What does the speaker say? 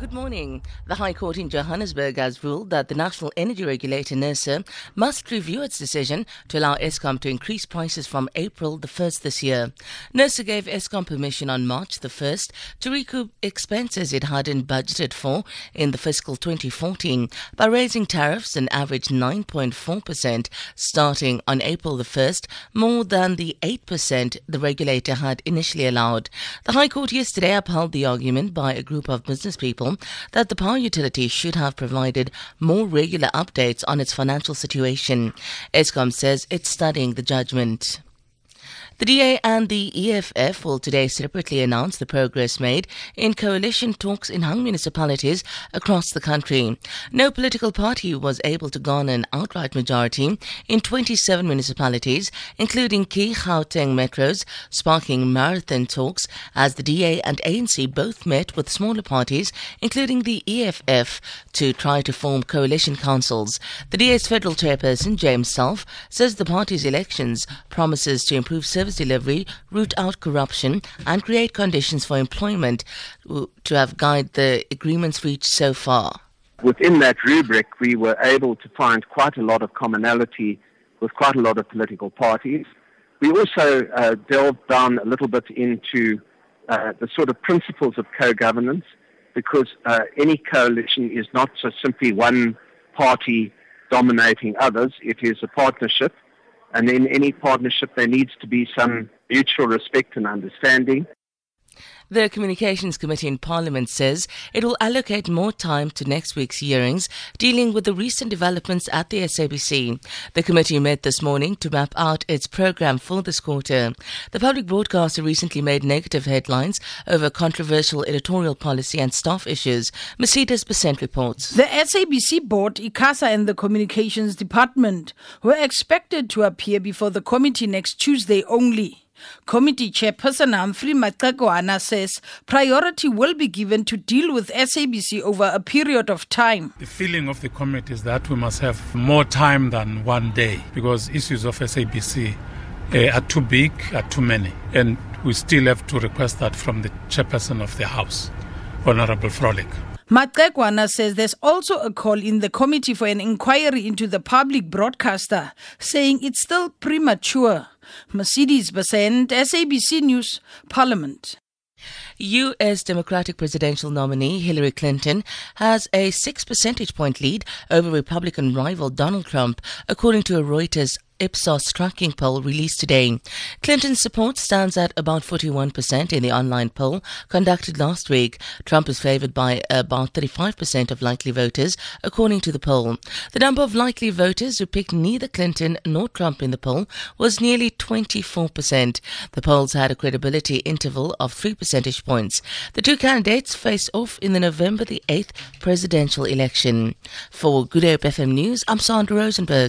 Good morning. The High Court in Johannesburg has ruled that the National Energy Regulator, NERSA, must review its decision to allow Eskom to increase prices from April the 1st this year. NERSA gave Eskom permission on March the 1st to recoup expenses it hadn't budgeted for in the fiscal 2014 by raising tariffs an average 9.4% starting on April the 1st, more than the 8% the regulator had initially allowed. The High Court yesterday upheld the argument by a group of business people that the power utility should have provided more regular updates on its financial situation. Eskom says it's studying the judgment. The DA and the EFF will today separately announce the progress made in coalition talks in hung municipalities across the country. No political party was able to garner an outright majority in 27 municipalities, including key Gauteng metros, sparking marathon talks as the DA and ANC both met with smaller parties, including the EFF, to try to form coalition councils. The DA's federal chairperson, James Selfe, says the party's elections promises to improve service service delivery, root out corruption, and create conditions for employment to have guided the agreements reached so far. Within that rubric, we were able to find quite a lot of commonality with quite a lot of political parties. We also uh, delved down a little bit into uh, the sort of principles of co-governance because uh, any coalition is not so simply one party dominating others. It is a partnership and in any partnership, there needs to be some mutual respect and understanding. The Communications Committee in Parliament says it will allocate more time to next week's hearings dealing with the recent developments at the SABC. The committee met this morning to map out its program for this quarter. The public broadcaster recently made negative headlines over controversial editorial policy and staff issues. Mercedes Besent reports. The SABC board, ICASA, and the Communications Department were expected to appear before the committee next Tuesday only. Committee Chairperson Humphrey Maxegwana says priority will be given to deal with SABC over a period of time. The feeling of the committee is that we must have more time than one day because issues of SABC uh, are too big, are too many. And we still have to request that from the chairperson of the House, Honorable Frolick. Maxegwana says there's also a call in the committee for an inquiry into the public broadcaster, saying it's still premature. Mercedes Besent, SABC News, Parliament. U.S. Democratic presidential nominee Hillary Clinton has a six percentage point lead over Republican rival Donald Trump, according to a Reuters Ipsos tracking poll released today. Clinton's support stands at about 41% in the online poll conducted last week. Trump is favored by about 35% of likely voters, according to the poll. The number of likely voters who picked neither Clinton nor Trump in the poll was nearly 24%. The polls had a credibility interval of 3 percentage points. The two candidates face off in the November the 8th presidential election. For Good Hope FM News, I'm Sandra Rosenberg.